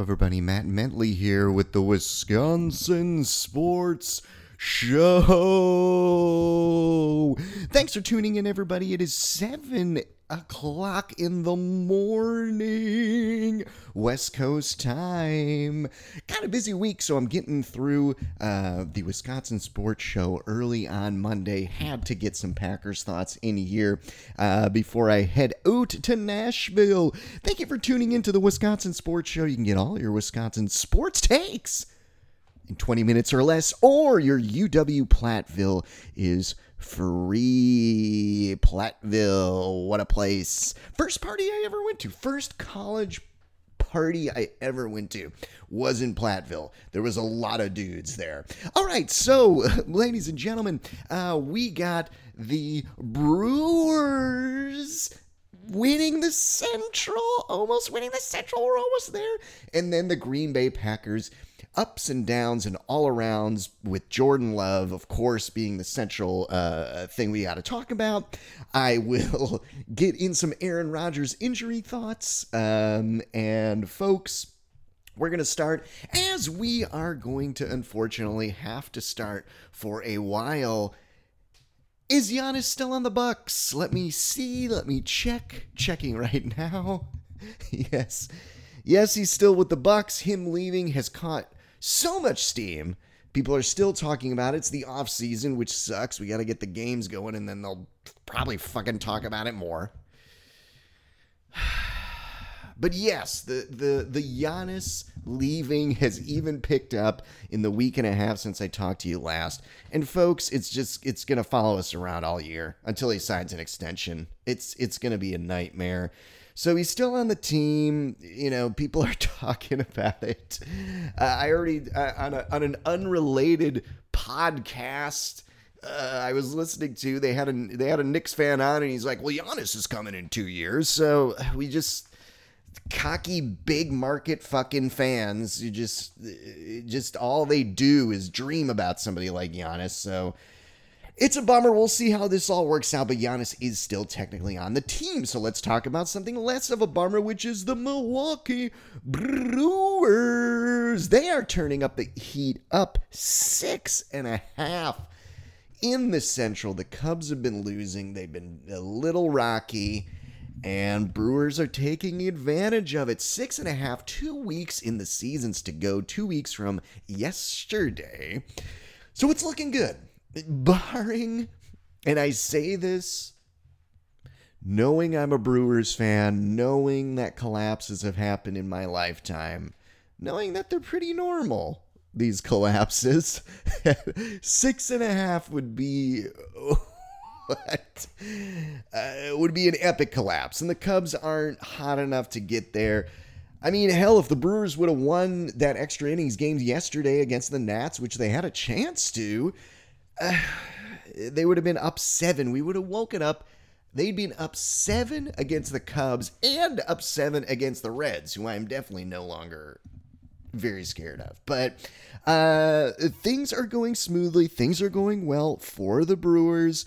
everybody. Matt Mentley here with the Wisconsin Sports Show. Thanks for tuning in, everybody. It is 7 o'clock in the morning, West Coast time. Got a busy week, so I'm getting through uh, the Wisconsin Sports Show early on Monday. Had to get some Packers thoughts in here uh, before I head out to Nashville. Thank you for tuning into the Wisconsin Sports Show. You can get all your Wisconsin sports takes in 20 minutes or less, or your UW Platteville is free. Platteville, what a place. First party I ever went to, first college party I ever went to was in Platteville. There was a lot of dudes there. All right, so, ladies and gentlemen, uh, we got the Brewers winning the Central, almost winning the Central. We're almost there. And then the Green Bay Packers ups and downs and all arounds with Jordan Love, of course, being the central uh, thing we got to talk about. I will get in some Aaron Rodgers injury thoughts. Um, and folks, we're going to start as we are going to unfortunately have to start for a while. Is Giannis still on the Bucks? Let me see. Let me check. Checking right now. yes. Yes, he's still with the Bucks. Him leaving has caught so much steam. People are still talking about it. It's the off season, which sucks. We got to get the games going, and then they'll probably fucking talk about it more. But yes, the the the Giannis leaving has even picked up in the week and a half since I talked to you last. And folks, it's just it's gonna follow us around all year until he signs an extension. It's it's gonna be a nightmare. So he's still on the team. You know, people are talking about it. Uh, I already uh, on a, on an unrelated podcast. Uh, I was listening to they had a they had a Knicks fan on and he's like, "Well, Giannis is coming in two years," so we just cocky big market fucking fans. You just just all they do is dream about somebody like Giannis. So it's a bummer. We'll see how this all works out, but Giannis is still technically on the team. So let's talk about something less of a bummer, which is the Milwaukee Brewers. They are turning up the heat up six and a half in the Central. The Cubs have been losing, they've been a little rocky. And Brewers are taking advantage of it. Six and a half, two weeks in the seasons to go, two weeks from yesterday. So it's looking good barring, and I say this knowing I'm a Brewers fan, knowing that collapses have happened in my lifetime, knowing that they're pretty normal, these collapses. Six and a half would be. what? Uh, would be an epic collapse. And the Cubs aren't hot enough to get there. I mean, hell, if the Brewers would have won that extra innings game yesterday against the Nats, which they had a chance to, uh, they would have been up seven. We would have woken up. They'd been up seven against the Cubs and up seven against the Reds, who I'm definitely no longer very scared of. But uh, things are going smoothly. Things are going well for the Brewers.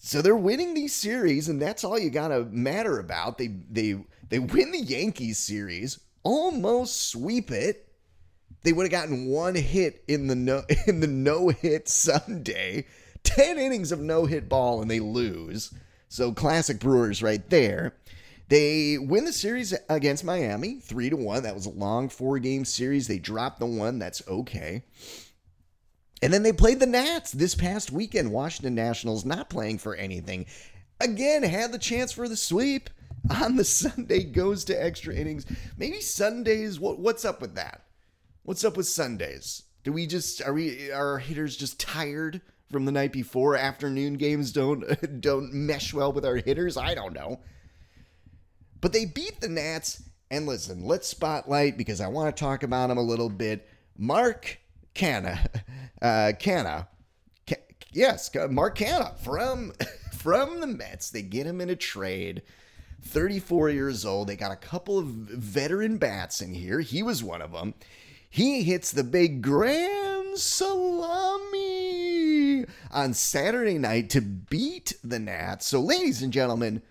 So they're winning these series, and that's all you gotta matter about. They they they win the Yankees series, almost sweep it they would have gotten one hit in the no in the no hit Sunday. 10 innings of no hit ball and they lose. So classic Brewers right there. They win the series against Miami 3 to 1. That was a long four game series. They dropped the one. That's okay. And then they played the Nats this past weekend. Washington Nationals not playing for anything. Again, had the chance for the sweep on the Sunday goes to extra innings. Maybe Sundays what what's up with that? What's up with Sundays? Do we just are we are our hitters just tired from the night before? Afternoon games don't don't mesh well with our hitters. I don't know. But they beat the Nats. And listen, let's spotlight because I want to talk about him a little bit. Mark Canna, uh, Canha, yes, Mark Canha from from the Mets. They get him in a trade. 34 years old. They got a couple of veteran bats in here. He was one of them he hits the big grand salami on Saturday night to beat the Nats. So, ladies and gentlemen,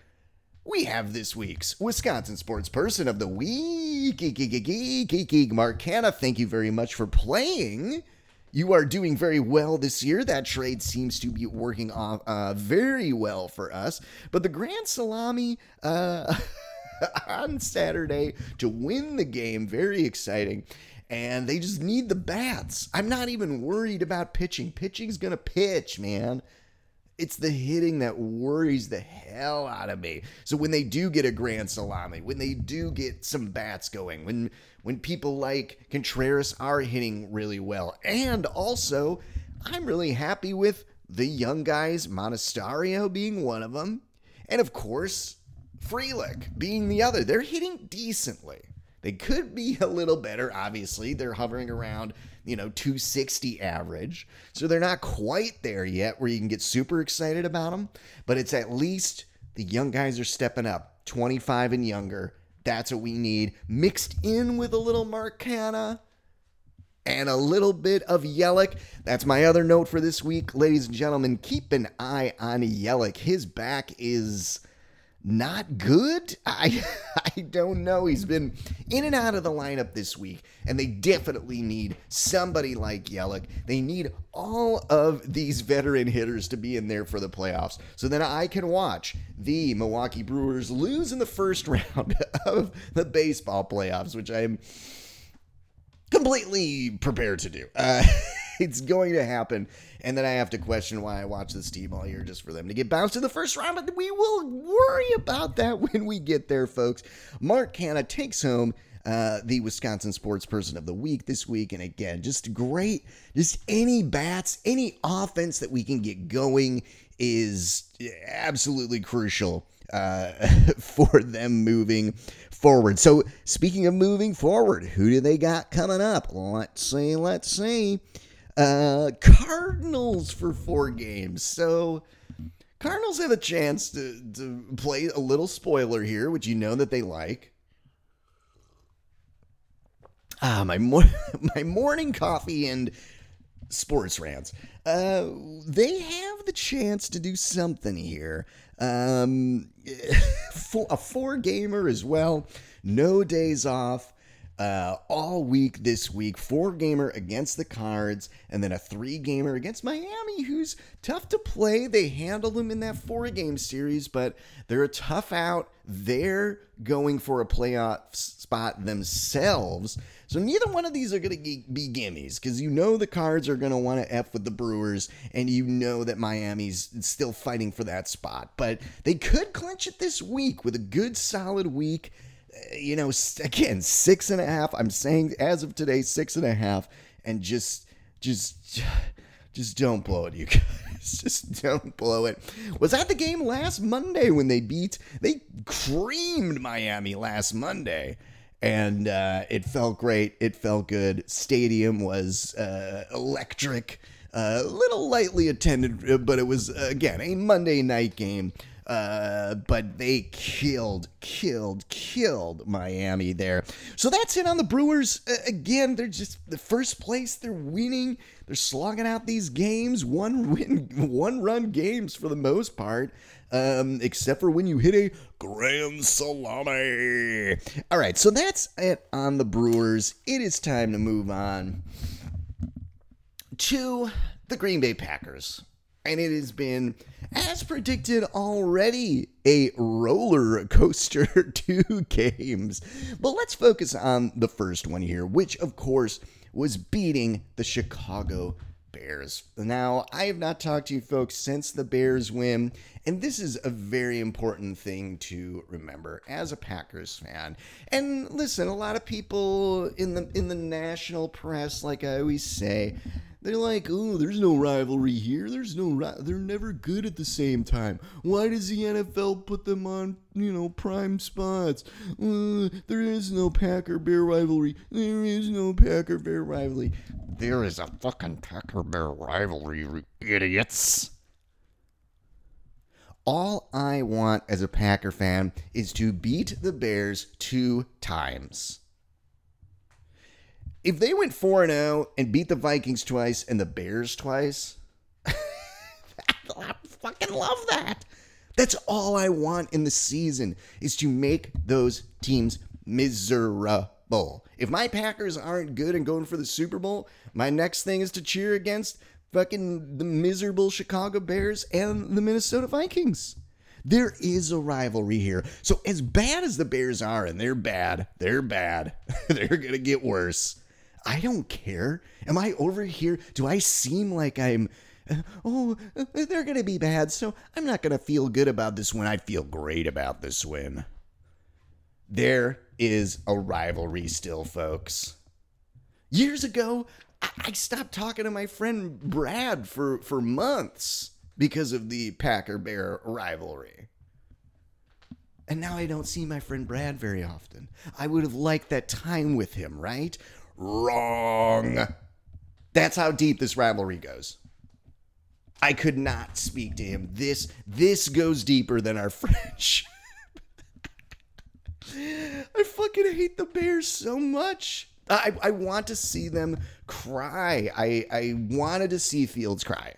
we have this week's Wisconsin Sports Person of the Week, Geek, Geek, Geek, Geek, Geek, Mark. Thank you very much for playing. You are doing very well this year. That trade seems to be working off uh, very well for us. But the Grand Salami uh, on Saturday to win the game, very exciting. And they just need the bats. I'm not even worried about pitching. Pitching's going to pitch, man it's the hitting that worries the hell out of me. So when they do get a grand salami, when they do get some bats going, when when people like Contreras are hitting really well, and also I'm really happy with the young guys, Monasterio being one of them, and of course Frelick being the other. They're hitting decently. They could be a little better, obviously. They're hovering around, you know, 260 average. So they're not quite there yet where you can get super excited about them, but it's at least the young guys are stepping up, 25 and younger. That's what we need, mixed in with a little Mark Canha and a little bit of Yelich. That's my other note for this week, ladies and gentlemen. Keep an eye on Yelich. His back is not good. I I don't know. He's been in and out of the lineup this week, and they definitely need somebody like Yelich. They need all of these veteran hitters to be in there for the playoffs, so then I can watch the Milwaukee Brewers lose in the first round of the baseball playoffs, which I'm completely prepared to do. Uh, it's going to happen. And then I have to question why I watch this team all year just for them to get bounced in the first round. But we will worry about that when we get there, folks. Mark Canha takes home uh, the Wisconsin Sports Person of the Week this week. And again, just great. Just any bats, any offense that we can get going is absolutely crucial uh, for them moving forward. So, speaking of moving forward, who do they got coming up? Let's see, let's see. Uh, Cardinals for four games. So Cardinals have a chance to, to play a little spoiler here, which you know that they like. Ah, my my morning coffee and sports rants. Uh, they have the chance to do something here. Um, a four gamer as well, no days off uh, all week this week. Four gamer against the Cards, and then a three gamer against Miami, who's tough to play. They handle them in that four game series, but they're a tough out. They're going for a playoff spot themselves. So neither one of these are going to be gimmies because you know the Cards are going to want to F with the Brewers, and you know that Miami's still fighting for that spot. But they could clinch it this week with a good, solid week you know, again, six and a half. I'm saying as of today, six and a half, and just, just, just don't blow it, you guys. Just don't blow it. Was that the game last Monday when they beat? They creamed Miami last Monday, and uh, it felt great. It felt good. Stadium was uh, electric. A uh, little lightly attended, but it was again a Monday night game. Uh, but they killed, killed, killed Miami there. So that's it on the Brewers. Uh, again, they're just the first place. They're winning. They're slogging out these games, one win, one run games for the most part. Um, except for when you hit a grand salami. All right, so that's it on the Brewers. It is time to move on to the Green Bay Packers and it has been, as predicted already, a roller coaster two games. But let's focus on the first one here, which, of course, was beating the Chicago Bears. Now, I have not talked to you folks since the Bears win, and this is a very important thing to remember as a Packers fan. And listen, a lot of people in the in the national press, like I always say, they're like, oh, there's no rivalry here. There's no, ri- they're never good at the same time. Why does the NFL put them on, you know, prime spots? Uh, there is no Packer Bear rivalry. There is no Packer Bear rivalry. There is a fucking Packer Bear rivalry, idiots. All I want as a Packer fan is to beat the Bears two times if they went 4 0 and beat the Vikings twice and the Bears twice, I fucking love that. That's all I want in the season is to make those teams miserable. If my Packers aren't good and going for the Super Bowl, my next thing is to cheer against fucking the miserable Chicago Bears and the Minnesota Vikings. There is a rivalry here. So as bad as the Bears are, and they're bad, they're bad, they're gonna get worse. I don't care. Am I over here? Do I seem like I'm uh, oh, uh, they're going to be bad, so I'm not going to feel good about this win. I feel great about this win. There is a rivalry still, folks. Years ago, I stopped talking to my friend Brad for, for months because of the Packer Bear rivalry. And now I don't see my friend Brad very often. I would have liked that time with him, right? Wrong. That's how deep this rivalry goes. I could not speak to him. This this goes deeper than our friendship. I fucking hate the Bears so much. I, I want to see them cry. I, I wanted to see Fields cry.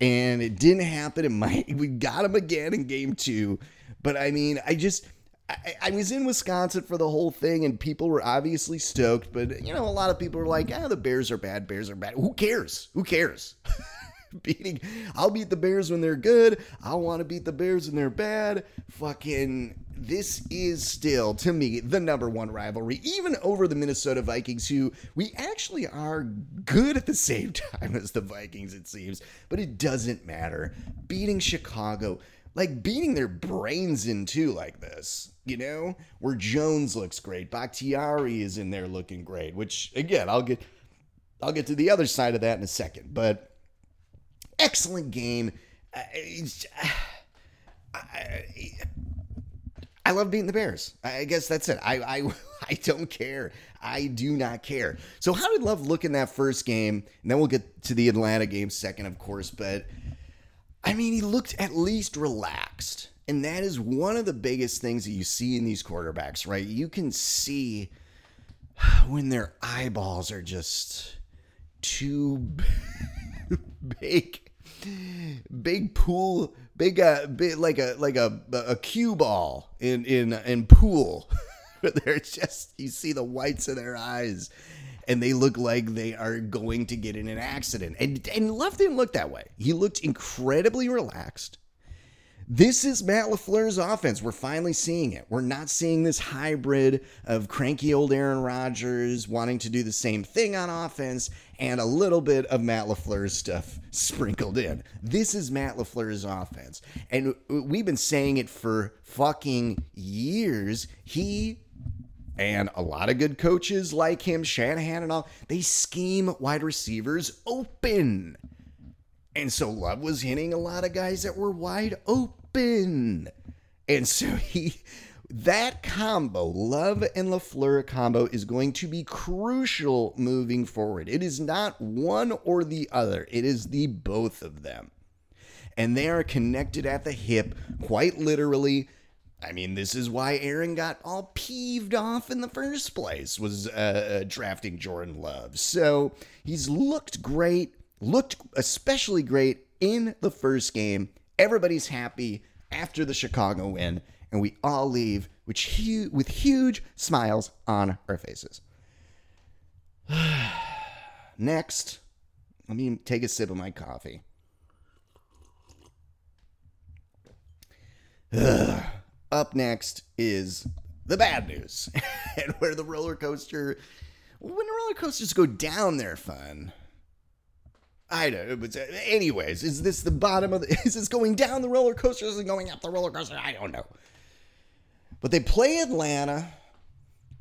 And it didn't happen. It might we got him again in game two. But I mean, I just I, I, was in Wisconsin for the whole thing, and people were obviously stoked. But you know, a lot of people were like, "Ah, the Bears are bad. Bears are bad. Who cares? Who cares?" beating. I'll beat the Bears when they're good. I'll want to beat the Bears when they're bad. Fucking. This is still, to me, the number one rivalry, even over the Minnesota Vikings, who we actually are good at the same time as the Vikings, it seems. But it doesn't matter. Beating Chicago, like beating their brains in too, like this, you know, where Jones looks great, Bakhtiari is in there looking great. Which again, I'll get, I'll get to the other side of that in a second. But excellent game. I, I, love beating the Bears. I guess that's it. I, I I don't care. I do not care. So how did Love look in that first game? And then we'll get to the Atlanta game second, of course. But I mean, he looked at least relaxed. And that is one of the biggest things that you see in these quarterbacks, right? You can see when their eyeballs are just too big big pool, big uh, big like a like a a cue ball in in in pool. They're just you see the whites of their eyes, and they look like they are going to get in an accident. And and Love didn't look that way. He looked incredibly relaxed. This is Matt LaFleur's offense. We're finally seeing it. We're not seeing this hybrid of cranky old Aaron Rodgers wanting to do the same thing on offense and a little bit of Matt LaFleur's stuff sprinkled in. This is Matt LaFleur's offense. And we've been saying it for fucking years. He and a lot of good coaches like him, Shanahan and all, they scheme wide receivers open. And so Love was hitting a lot of guys that were wide open. And so he that combo, Love and LaFleur combo, is going to be crucial moving forward. It is not one or the other, it is the both of them. And they are connected at the hip, quite literally. I mean, this is why Aaron got all peeved off in the first place, was uh, drafting Jordan Love. So he's looked great looked especially great in the first game. Everybody's happy after the Chicago win, and we all leave with, hu- with huge smiles on our faces. Next, let me take a sip of my coffee. Ugh. Up next is the bad news, and where the roller coaster, when the roller coasters go down, they're fun. I know, but uh, anyways, is this the bottom of the? Is this going down the roller coaster? Is it going up the roller coaster? I don't know. But they play Atlanta.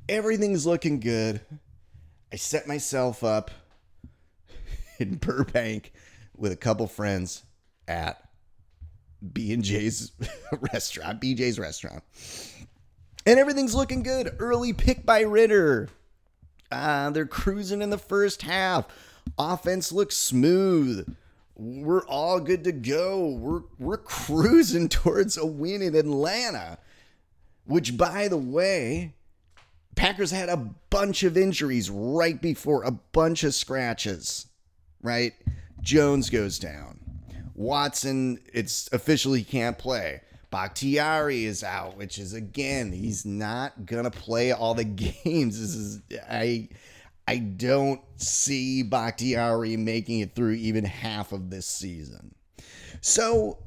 Everything's looking good. I set myself up in Burbank with a couple friends at B and J's restaurant, BJ's restaurant, and everything's looking good. Early pick by Ridder. Uh, they're cruising in the first half. Offense looks smooth. We're all good to go. We're we're cruising towards a win in Atlanta. Which by the way, Packers had a bunch of injuries right before a bunch of scratches, right? Jones goes down. Watson, it's officially can't play. Bakhtiari is out, which is again, he's not gonna play all the games. This is I I don't see Bakhtiari making it through even half of this season. So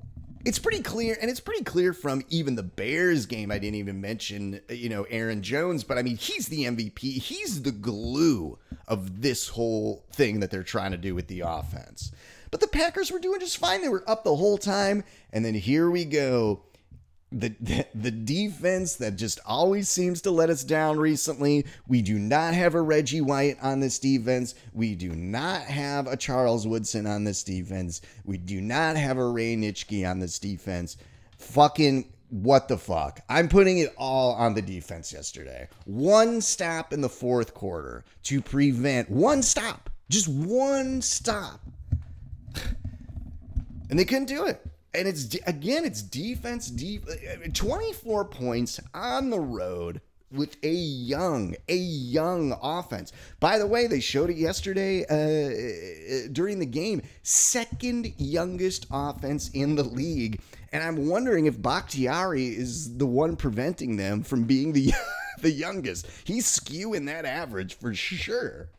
it's pretty clear, and it's pretty clear from even the Bears game. I didn't even mention, you know, Aaron Jones, but I mean, he's the MVP. He's the glue of this whole thing that they're trying to do with the offense. But the Packers were doing just fine. They were up the whole time. And then here we go the, the, the defense that just always seems to let us down recently. We do not have a Reggie White on this defense. We do not have a Charles Woodson on this defense. We do not have a Ray Nitschke on this defense. Fucking what the fuck? I'm putting it all on the defense yesterday. One stop in the fourth quarter to prevent one stop, just one stop. And they couldn't do it. And it's again it's defense deep uh, 24 points on the road with a young a young offense. By the way they showed it yesterday uh, uh, during the game second youngest offense in the league. And i'm wondering if bakhtiari is the one preventing them from being the the youngest. He's skewing that average for sure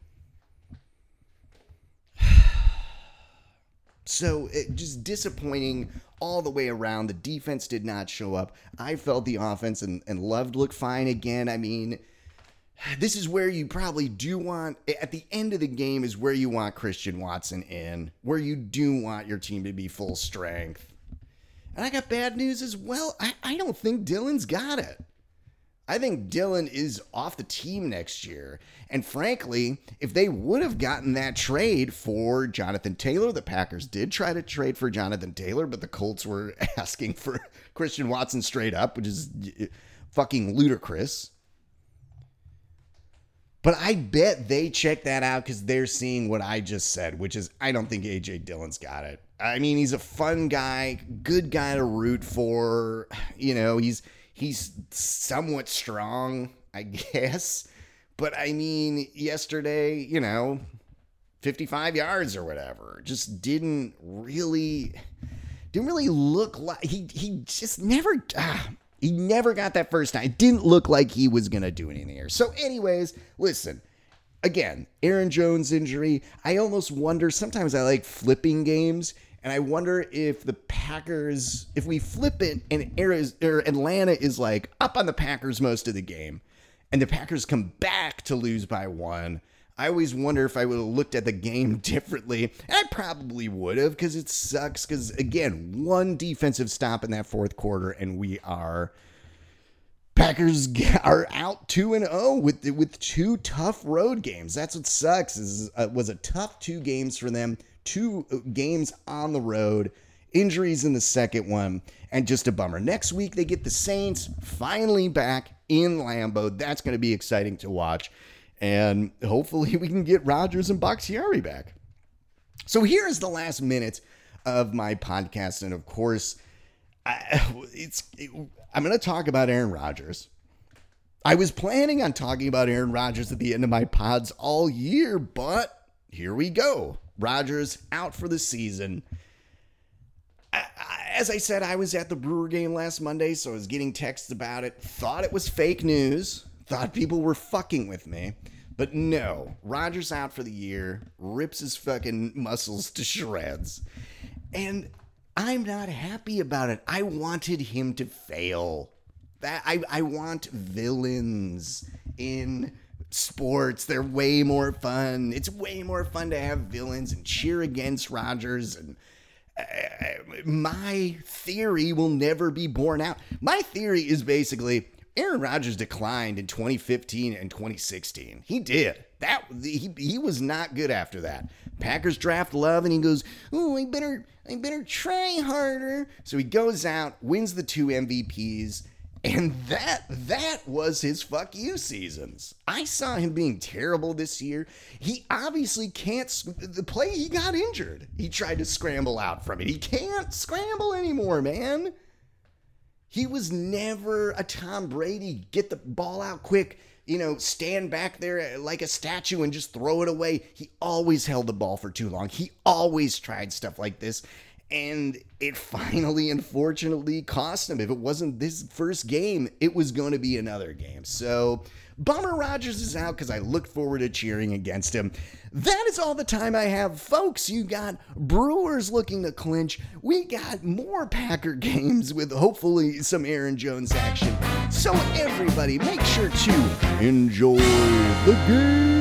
So it just disappointing all the way around. The defense did not show up. I felt the offense and, and Love looked fine again. I mean, this is where you probably do want at the end of the game is where you want Christian Watson in, where you do want your team to be full strength. And I got bad news as well. I, I don't think Dillon's got it. I think Dillon is off the team next year. And frankly, if they would have gotten that trade for Jonathan Taylor, the Packers did try to trade for Jonathan Taylor, but the Colts were asking for Christian Watson straight up, which is fucking ludicrous. But I bet they check that out because they're seeing what I just said, which is I don't think AJ Dillon's got it. I mean, he's a fun guy, good guy to root for. You know, he's he's somewhat strong, I guess. But I mean, yesterday, you know, 55 yards or whatever, just didn't really didn't really look like he he just never ah, he never got that first time. It didn't look like he was gonna do anything here. So, anyways, listen. Again, Aaron Jones injury. I almost wonder. Sometimes I like flipping games and I wonder if the Packers, if we flip it and Atlanta is like up on the Packers most of the game, and the Packers come back to lose by one. I always wonder if I would have looked at the game differently. I probably would have because it sucks. Because again, one defensive stop in that fourth quarter, and we are Packers are out two and zero oh with with two tough road games. That's what sucks. Is uh, was a tough two games for them two uh, games on the road, injuries in the second one, and just a bummer. Next week, they get the Saints finally back in Lambeau. That's going to be exciting to watch. And hopefully, we can get Rodgers and Bakhtiari back. So, here is the last minute of my podcast. And of course, I, it's it, I'm going to talk about Aaron Rodgers. I was planning on talking about Aaron Rodgers at the end of my pods all year, but here we go. Rodgers out for the season. As I said, I was at the Brewer game last Monday, so I was getting texts about it. Thought it was fake news. Thought people were fucking with me. But no, Rodgers out for the year, rips his fucking muscles to shreds. And I'm not happy about it. I wanted him to fail. That I, I want villains in sports. They're way more fun. It's way more fun to have villains and cheer against Rodgers. And uh, my theory will never be borne out. My theory is basically Aaron Rodgers declined in 2015 and 2016. He did. That he, he was not good after that. Packers draft Love and he goes, "Oh, I better I better try harder." So he goes out, wins the two MVPs and that that was his fuck you seasons. I saw him being terrible this year. He obviously can't the play he got injured. He tried to scramble out from it. He can't scramble anymore, man. He was never a Tom Brady. Get the ball out quick, you know, stand back there uh, like a statue and just throw it away. He always held the ball for too long. He always tried stuff like this. And it finally, unfortunately, cost him. If it wasn't this first game, it was going to be another game. So, bummer Rodgers is out because I look forward to cheering against him. That is all the time I have, folks. You got Brewers looking to clinch. We got more Packer games with hopefully some Aaron Jones action. So, everybody, make sure to enjoy the game.